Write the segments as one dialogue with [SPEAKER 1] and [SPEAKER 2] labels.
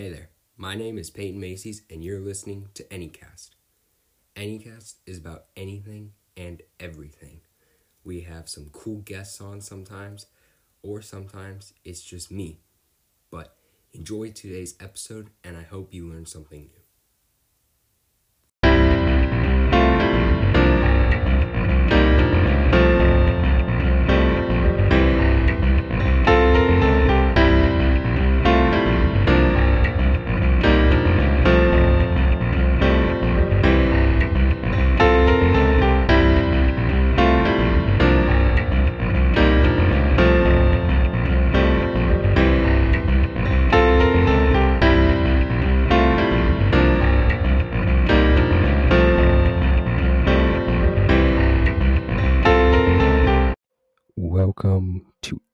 [SPEAKER 1] Hey there, my name is Peyton Macy's, and you're listening to Anycast. Anycast is about anything and everything. We have some cool guests on sometimes, or sometimes it's just me. But enjoy today's episode, and I hope you learn something new.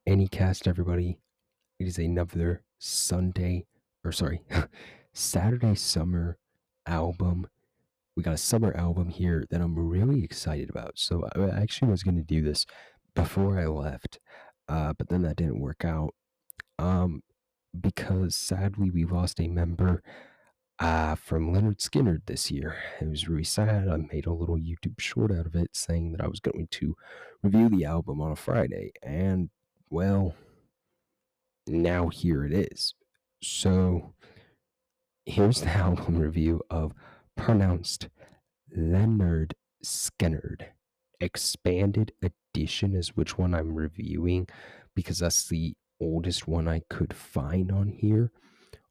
[SPEAKER 1] Anycast, everybody. It is another Sunday, or sorry, Saturday summer album. We got a summer album here that I'm really excited about. So I actually was going to do this before I left, uh, but then that didn't work out. Um, because sadly we lost a member uh, from Lynyrd Skynyrd this year. It was really sad. I made a little YouTube short out of it saying that I was going to review the album on a Friday. And, well, now here it is. So, here's the album review of Pronounced Lynyrd Skynyrd. Expanded edition is which one I'm reviewing because that's the oldest one I could find on here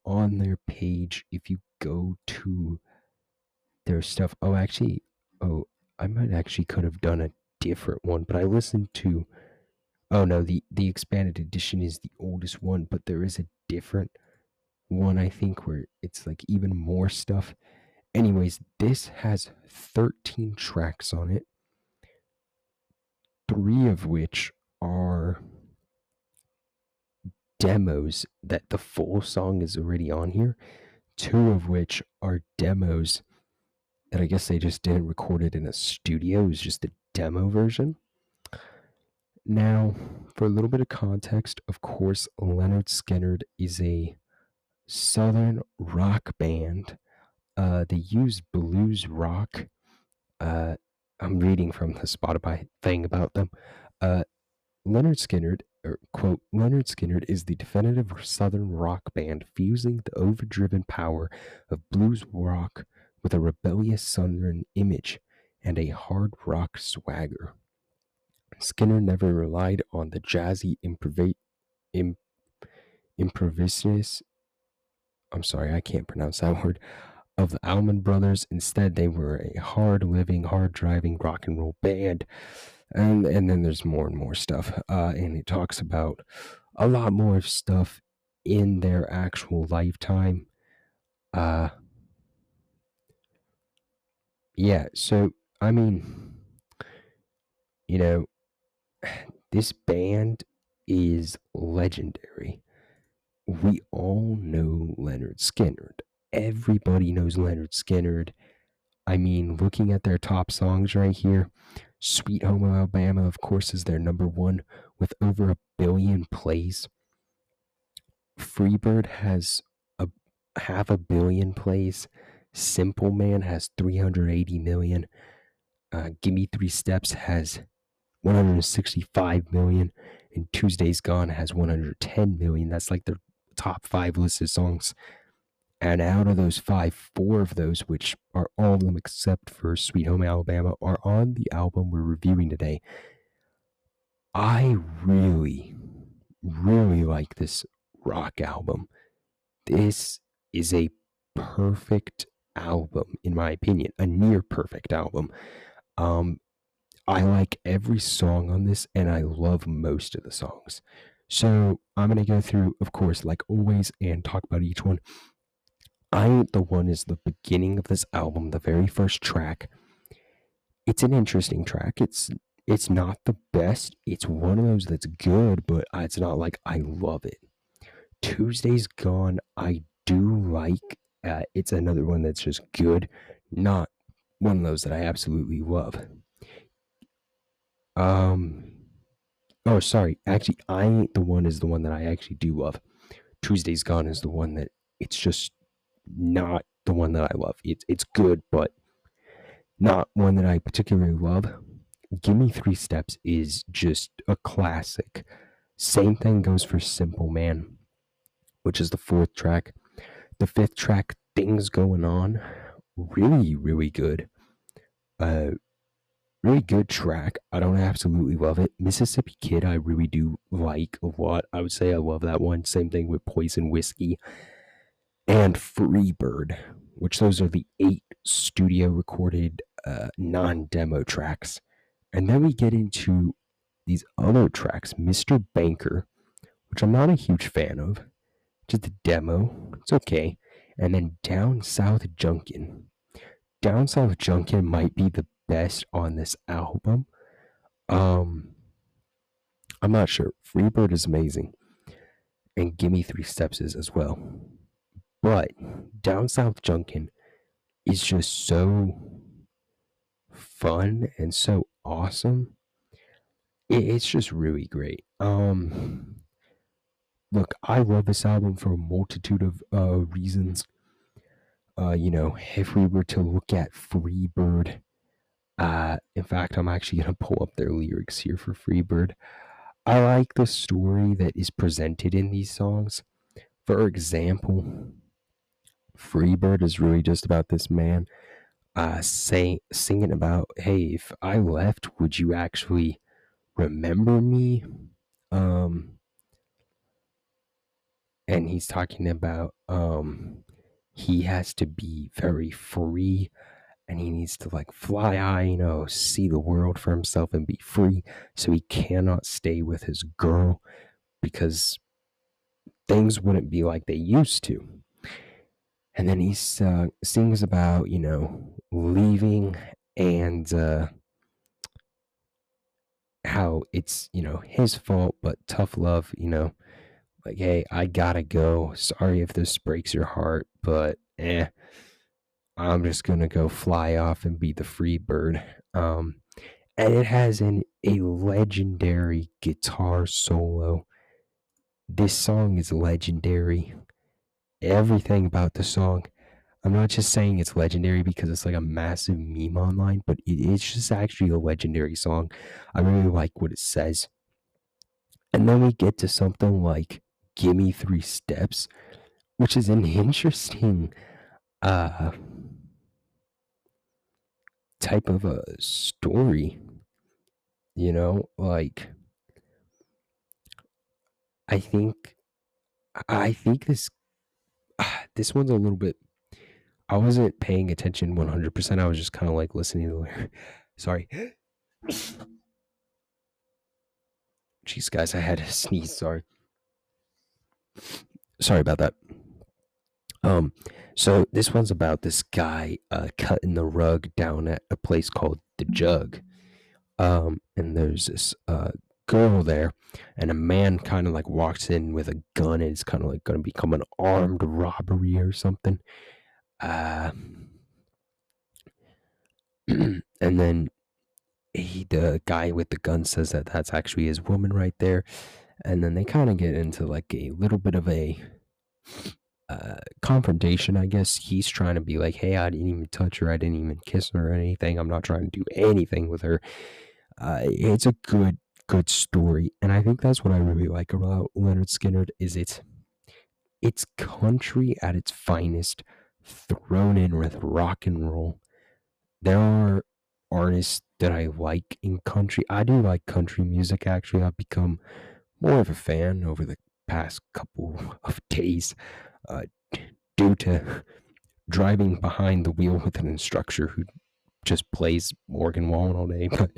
[SPEAKER 1] on their page if you go to their stuff. Oh, actually, oh, I might actually could have done a different one, but I listened to. Oh no, the the expanded edition is the oldest one, but there is a different one I think where it's like even more stuff. Anyways, this has 13 tracks on it. 3 of which are demos that the full song is already on here, two of which are demos that I guess they just didn't record it in a studio. It was just a demo version. Now, for a little bit of context, of course, Lynyrd Skynyrd is a southern rock band. Uh, they use blues rock. Uh, I'm reading from the Spotify thing about them. Uh, Lynyrd Skynyrd er, quote, Lynyrd Skynyrd is the definitive southern rock band fusing the overdriven power of blues rock with a rebellious southern image and a hard rock swagger. Skynyrd never relied on the jazzy improv- imp-. I'm sorry, I can't pronounce that word. Of the Allman Brothers. Instead, they were a hard living, hard driving rock and roll band and and then there's more and more stuff uh, and it talks about a lot more stuff in their actual lifetime uh yeah so i mean you know this band is legendary we all know Lynyrd Skynyrd everybody knows Lynyrd Skynyrd i mean looking at their top songs right here Sweet Home Alabama, of course, is their number one with over a billion plays. Freebird has a half a billion plays. Simple Man has 380 million. Uh, Gimme Three Steps has 165 million. And Tuesday's Gone has 110 million. That's like their top five listed songs and out of those five, four of those, which are all of them except for Sweet Home Alabama, are on the album we're reviewing today. I really, really like this rock album. This is a perfect album, in my opinion, a near perfect album. Um, I like every song on this, and I love most of the songs. So I'm going to go through, of course, like always, and talk about each one. I Ain't the One is the beginning of this album, the very first track. It's an interesting track. It's it's not the best. It's one of those that's good, but it's not like I love it. Tuesday's Gone, I do like. Uh, it's another one that's just good, not one of those that I absolutely love. Um, oh, sorry. Actually, I Ain't the One is the one that I actually do love. Tuesday's Gone is the one that it's just not the one that I love. It's it's good, but not one that I particularly love. Gimme Three Steps is just a classic. Same thing goes for Simple Man, which is the fourth track. The fifth track, Things Going On, really, really good. Uh, really good track. I don't absolutely love it. Mississippi Kid, I really do like a lot. I would say I love that one. Same thing with Poison Whiskey and Freebird, which those are the eight studio recorded uh, non demo tracks. And then we get into these other tracks, Mr. Banker, which I'm not a huge fan of, just a demo. It's okay. And then Down South Junkin. Down South Junkin might be the best on this album. Um, I'm not sure. Freebird is amazing, and Gimme Three Steps is as well. But Down South Junkin is just so fun and so awesome. It, it's just really great. Um, look, I love this album for a multitude of uh, reasons. Uh, you know, if we were to look at Freebird uh, in fact, I'm actually going to pull up their lyrics here for Freebird. I like the story that is presented in these songs. For example, Freebird is really just about this man uh, say, singing about, hey, if I left, would you actually remember me? Um, and he's talking about um, he has to be very free and he needs to like fly high, you know, see the world for himself and be free. So he cannot stay with his girl because things wouldn't be like they used to. And then he uh, sings about, you know, leaving and uh, how it's, you know, his fault, but tough love, you know, like, hey, I gotta go. Sorry if this breaks your heart, but eh I'm just gonna go fly off and be the free bird. Um, and it has an a legendary guitar solo. This song is legendary. Everything about the song. I'm not just saying it's legendary because it's like a massive meme online, but it is just actually a legendary song. I really like what it says. And then we get to something like Gimme Three Steps, which is an interesting uh type of a story you know? Like i think i think this this one's a little bit i wasn't paying attention 100% i was just kind of like listening to sorry. Jeez guys i had a sneeze sorry. Sorry about that um so this one's about this guy uh, cutting the rug down at a place called the Jug, um, and there's this uh, girl there, and a man kind of like walks in with a gun, and it's kind of like going to become an armed robbery or something. Uh, and then he, the guy with the gun, says that that's actually his woman right there, and then they kind of get into like a little bit of a uh, confrontation, I guess. He's trying to be like, hey, I didn't even touch her. I didn't even kiss her or anything. I'm not trying to do anything with her. Uh, it's a good, good story. And I think that's what I really like about Lynyrd Skynyrd is it's, it's country at its finest thrown in with rock and roll. There are artists that I like in country. I do like country music, actually. I've become more of a fan over the past couple of days uh, due to driving behind the wheel with an instructor who just plays Morgan Wallen all day. But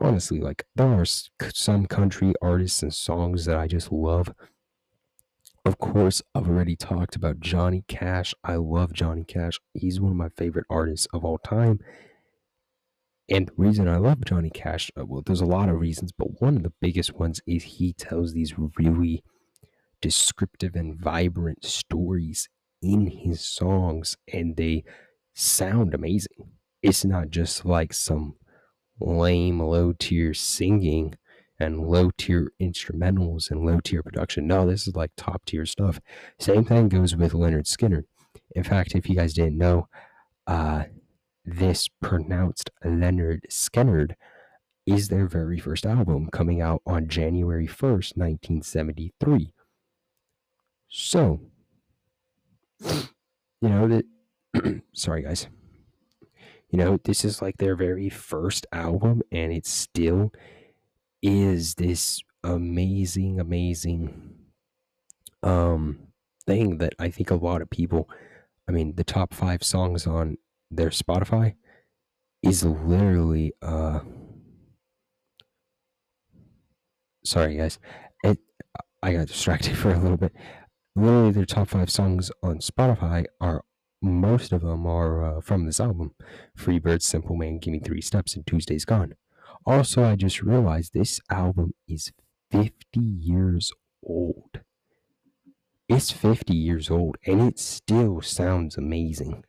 [SPEAKER 1] honestly, like there are some country artists and songs that I just love. Of course, I've already talked about Johnny Cash. I love Johnny Cash. He's one of my favorite artists of all time. And the reason I love Johnny Cash, uh, well, there's a lot of reasons, but one of the biggest ones is he tells these really descriptive and vibrant stories in his songs and they sound amazing. It's not just like some lame low tier singing and low tier instrumentals and low tier production. No, this is like top tier stuff. Same thing goes with Lynyrd Skynyrd. In fact, if you guys didn't know, uh, this pronounced Lynyrd Skynyrd is their very first album coming out on January 1st, 1973. So, you know, that, sorry guys, you know, this is like their very first album and it still is this amazing, amazing um thing that I think a lot of people, I mean, the top five songs on their Spotify is literally uh sorry guys. It i got distracted for a little bit literally their top five songs on spotify are most of them are uh, from this album Free Bird, simple man give me three steps and tuesday's gone also i just realized this album is 50 years old it's 50 years old and it still sounds amazing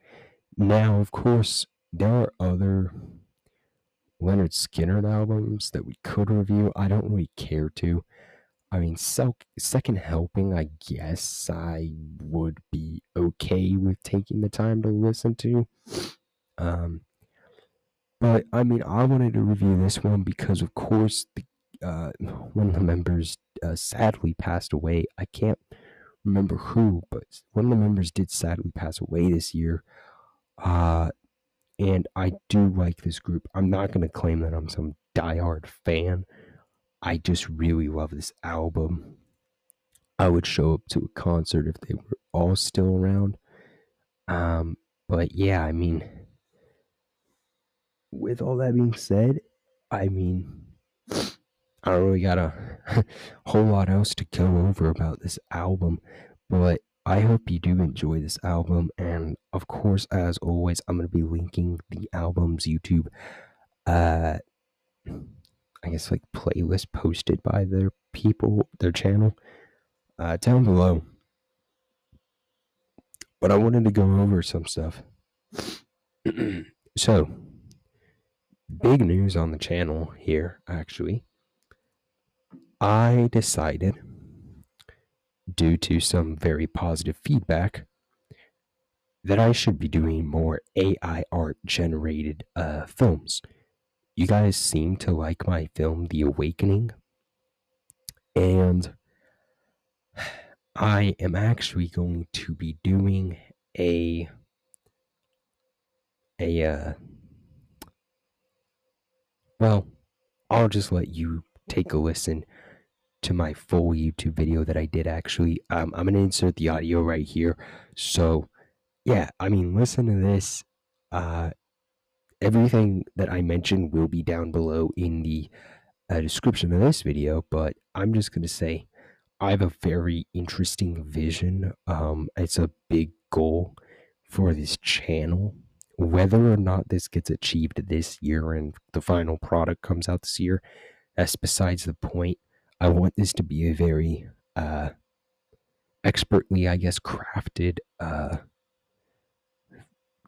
[SPEAKER 1] now of course there are other Lynyrd Skynyrd albums that we could review. I don't really care to. I mean, so, second helping, I guess I would be okay with taking the time to listen to. Um, but I mean, I wanted to review this one because, of course, the, uh, one of the members uh, sadly passed away. I can't remember who, but one of the members did sadly pass away this year. Uh, and I do like this group. I'm not going to claim that I'm some diehard fan. I just really love this album. I would show up to a concert if they were all still around. Um, but yeah, I mean, with all that being said, I mean, I don't really got a whole lot else to go over about this album, but I hope you do enjoy this album. And of course, as always, I'm going to be linking the album's YouTube, uh, I guess like playlist posted by their people, their channel, uh, down below. But I wanted to go over some stuff. so, big news on the channel here, actually. I decided due to some very positive feedback that I should be doing more AI art generated uh, films. You guys seem to like my film, The Awakening, and I am actually going to be doing a a uh, well, I'll just let you take a listen to my full YouTube video that I did actually. Um, I'm gonna insert the audio right here. So, yeah, I mean, listen to this. Uh, everything that I mentioned will be down below in the uh, description of this video. But I'm just gonna say, I have a very interesting vision. Um, it's a big goal for this channel. Whether or not this gets achieved this year and the final product comes out this year, that's besides the point. I want this to be a very uh, expertly, I guess, crafted uh,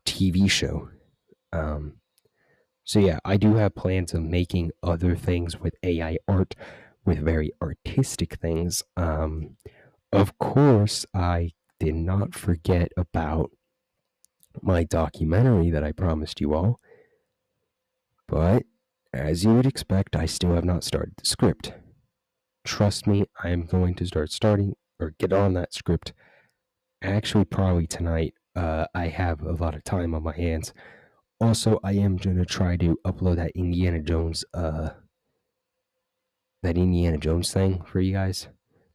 [SPEAKER 1] TV show. Um, so yeah, I do have plans of making other things with AI art, with very artistic things. Um, of course, I did not forget about my documentary that I promised you all. But as you would expect, I still have not started the script trust me, I am going to start starting or get on that script. Actually, probably tonight. Uh, I have a lot of time on my hands. Also, I am gonna try to upload that Indiana Jones, uh, that Indiana Jones thing for you guys,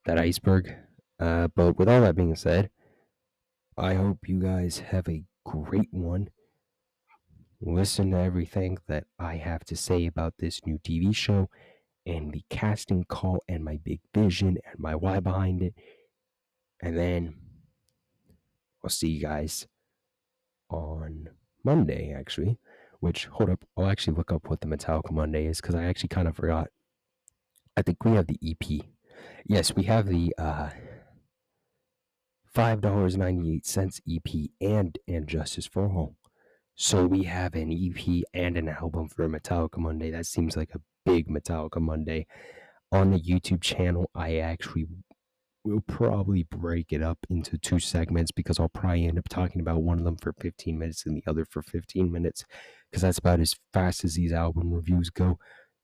[SPEAKER 1] that iceberg. Uh, but with all that being said, I hope you guys have a great one. Listen to everything that I have to say about this new TV show and the casting call and my big vision and my why behind it. And then I'll see you guys on Monday, actually. Which, hold up, I'll actually look up what the Metallica Monday is because I actually kind of forgot. I think we have the EP. Yes, we have the uh, $5.98 EP and And Justice for All. So we have an EP and an album for Metallica Monday. That seems like a big Metallica Monday. on the YouTube channel, I actually will probably break it up into two segments because I'll probably end up talking about one of them for 15 minutes and the other for 15 minutes because that's about as fast as these album reviews go.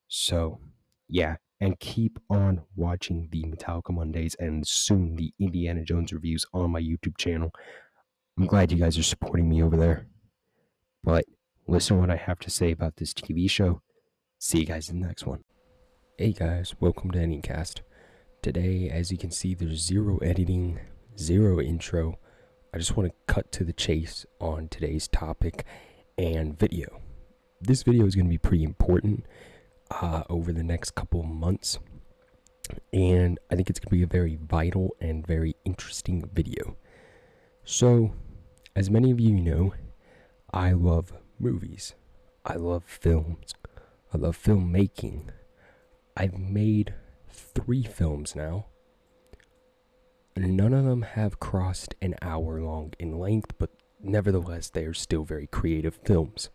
[SPEAKER 1] So, yeah, and keep on watching the Metallica Mondays and soon the Indiana Jones reviews on my YouTube channel. I'm glad you guys are supporting me over there. But listen what I have to say about this TV show. See you guys in the next one. Hey guys, welcome to Anycast. Today, as you can see, there's zero editing, zero intro. I just want to cut to the chase on today's topic and video. This video is going to be pretty important uh, over the next couple months, and I think it's going to be a very vital and very interesting video. So, as many of you know, I love movies. I love films. I love filmmaking. I've made three films now. None of them have crossed an hour long in length, but nevertheless, they are still very creative films.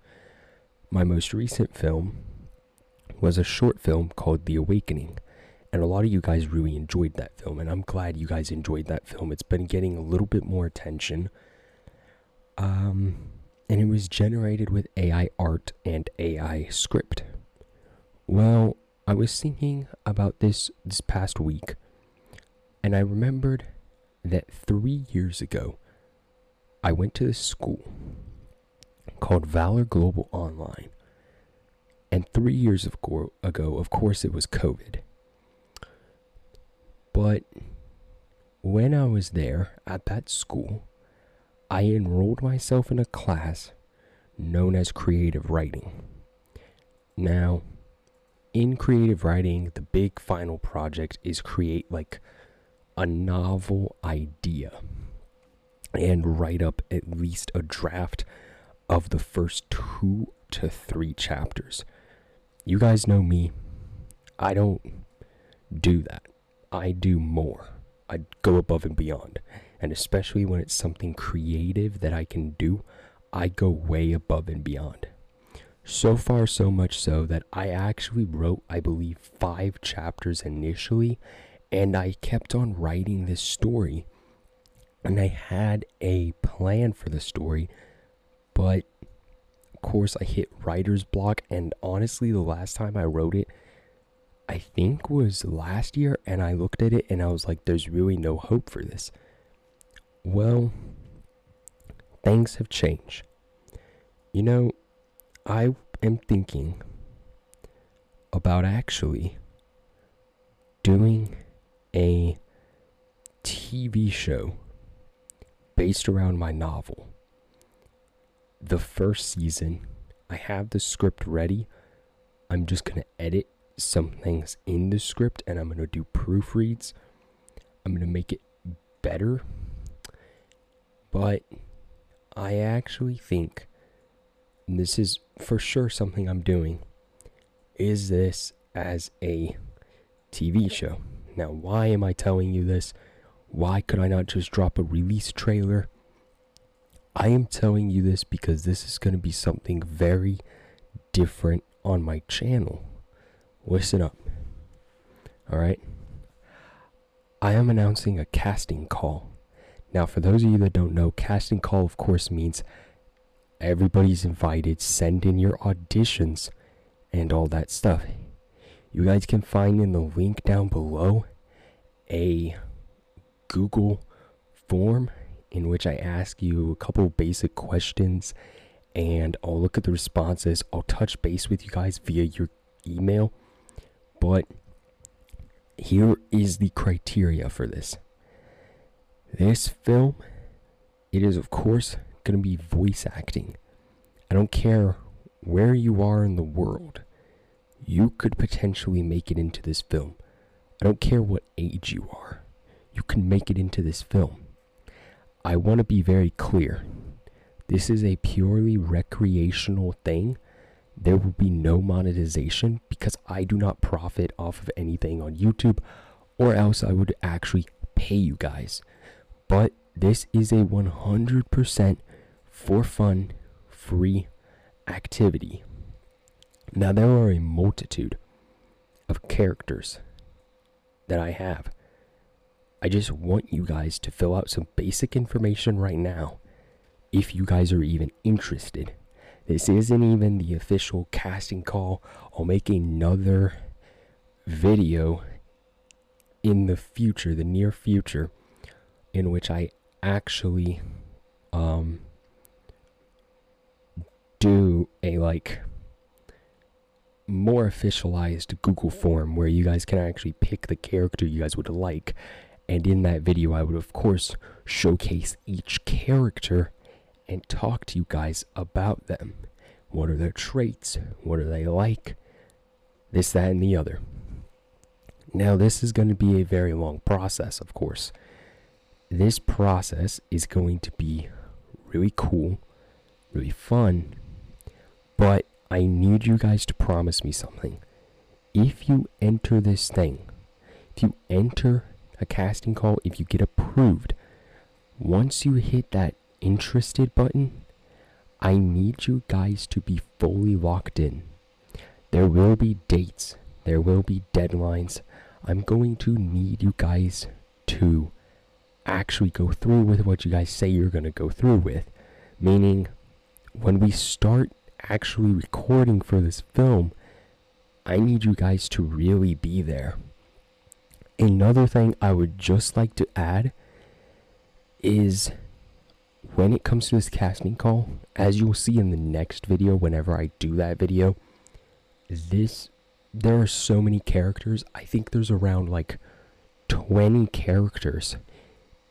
[SPEAKER 1] My most recent film was a short film called The Awakening, and a lot of you guys really enjoyed that film, and I'm glad you guys enjoyed that film. It's been getting a little bit more attention. Um, and it was generated with AI art and AI script. Well, I was thinking about this this past week, and I remembered that three years ago, I went to this school called Valor Global Online. And three years ago, of course, it was COVID. But when I was there at that school, I enrolled myself in a class known as creative writing. Now, in creative writing, the big final project is create like a novel idea and write up at least a draft of the first two to three chapters. You guys know me. I don't do that. I do more. I go above and beyond. And especially when it's something creative that I can do, I go way above and beyond. So far, so much so that I actually wrote, I believe, five chapters initially, and I kept on writing this story. And I had a plan for the story, but of course, I hit writer's block. And honestly, the last time I wrote it, I think was last year, and I looked at it and I was like, there's really no hope for this. Well, things have changed. You know, I am thinking about actually doing a TV show based around my novel. The first season, I have the script ready. I'm just going to edit some things in the script and I'm going to do proofreads. I'm going to make it better. But I actually think this is for sure something I'm doing, is this as a TV show. Now, why am I telling you this? Why could I not just drop a release trailer? I am telling you this because this is going to be something very different on my channel. Listen up. All right. I am announcing a casting call. Now, for those of you that don't know, casting call, of course, means Everybody's invited. Send in your auditions and all that stuff. You guys can find in the link down below a Google form in which I ask you a couple basic questions and I'll look at the responses. I'll touch base with you guys via your email. But here is the criteria for this. This film, it is of course going to be voice acting. I don't care where you are in the world, you could potentially make it into this film. I don't care what age you are, you can make it into this film. I want to be very clear. This is a purely recreational thing. There will be no monetization because I do not profit off of anything on YouTube, or else I would actually pay you guys. But this is a 100% for fun, free activity. Now, there are a multitude of characters that I have. I just want you guys to fill out some basic information right now if you guys are even interested. This isn't even the official casting call. I'll make another video in the future, the near future, in which I actually um do a like more officialized Google form where you guys can actually pick the character you guys would like. And in that video, I would, of course, showcase each character and talk to you guys about them. What are their traits? What are they like? This, that, and the other. Now, this is going to be a very long process, of course. This process is going to be really cool, really fun, but I need you guys to promise me something. If you enter this thing, if you enter a casting call, if you get approved, once you hit that interested button, I need you guys to be fully locked in. There will be dates, there will be deadlines. I'm going to need you guys to actually go through with what you guys say you're going to go through with. Meaning, when we start actually recording for this film, I need you guys to really be there. Another thing I would just like to add is when it comes to this casting call, as you'll see in the next video, whenever I do that video, this there are so many characters. I think there's around like 20 characters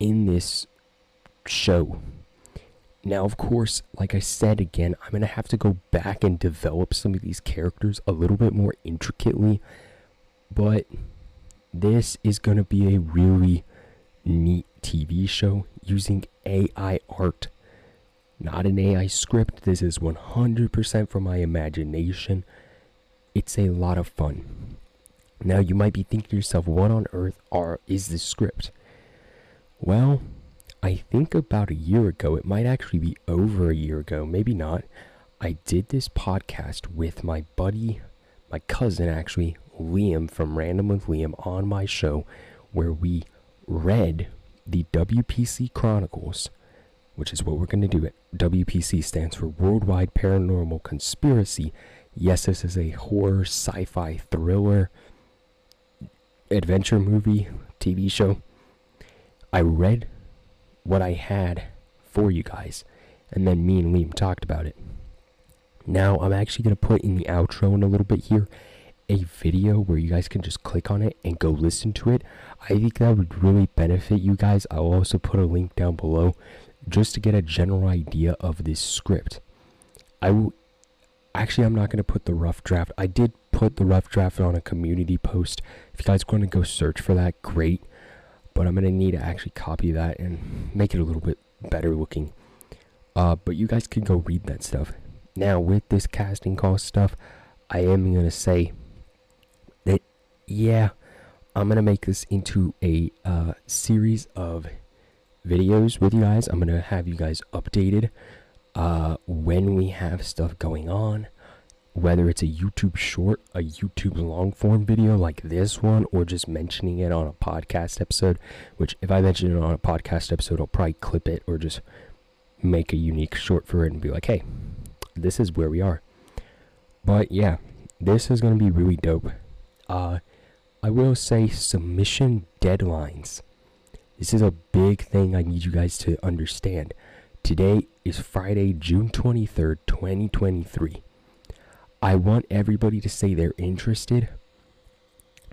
[SPEAKER 1] in this show. Now, of course, like I said again, I'm going to have to go back and develop some of these characters a little bit more intricately. But this is going to be a really neat TV show using AI art. Not an AI script. This is 100% from my imagination. It's a lot of fun. Now, you might be thinking to yourself, what on earth are is this script? Well, I think about a year ago, it might actually be over a year ago, maybe not. I did this podcast with my buddy, my cousin actually, Liam from Random with Liam on my show, where we read the WPC Chronicles, which is what we're going to do. WPC stands for Worldwide Paranormal Conspiracy. Yes, this is a horror, sci fi, thriller, adventure movie, TV show. I read what I had for you guys. And then me and Liam talked about it. Now, I'm actually going to put in the outro in a little bit here a video where you guys can just click on it and go listen to it. I think that would really benefit you guys. I'll also put a link down below just to get a general idea of this script. I will actually I'm not going to put the rough draft. I did put the rough draft on a community post. If you guys want to go search for that, great but I'm gonna need to actually copy that and make it a little bit better looking. Uh, but you guys can go read that stuff. Now with this casting call stuff, I am gonna say that yeah, I'm gonna make this into a uh, series of videos with you guys. I'm gonna have you guys updated uh, when we have stuff going on whether it's a YouTube short, a YouTube long form video like this one, or just mentioning it on a podcast episode. Which, if I mention it on a podcast episode, I'll probably clip it or just make a unique short for it and be like, hey, this is where we are. But yeah, this is going to be really dope. Uh, I will say submission deadlines. This is a big thing I need you guys to understand. Today is Friday, June 23rd, 2023. I want everybody to say they're interested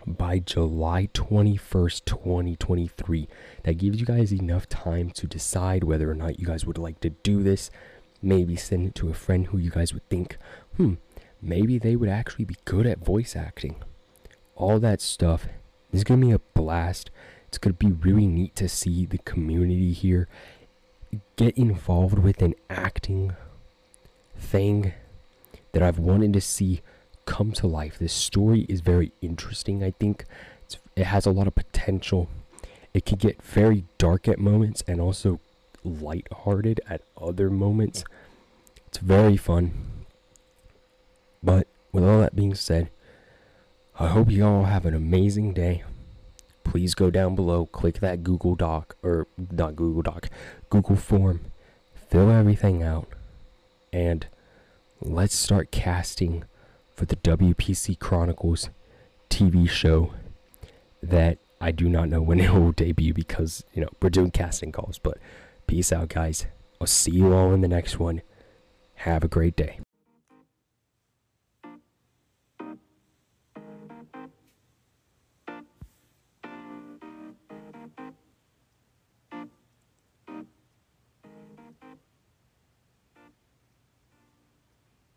[SPEAKER 1] by July 21st, 2023. That gives you guys enough time to decide whether or not you guys would like to do this. Maybe send it to a friend who you guys would think, hmm, maybe they would actually be good at voice acting. All that stuff. Is going to be a blast. It's going to be really neat to see the community here get involved with an acting thing that I've wanted to see come to life. This story is very interesting, I think. It's, it has a lot of potential. It can get very dark at moments and also light-hearted at other moments. It's very fun. But with all that being said, I hope you all have an amazing day. please go down below, click that Google Doc, or not Google Doc, Google form, fill everything out, and let's start casting for the WPC Chronicles TV show that I do not know when it will debut because, you know, we're doing casting calls. But peace out, guys. I'll see you all in the next one. Have a great day.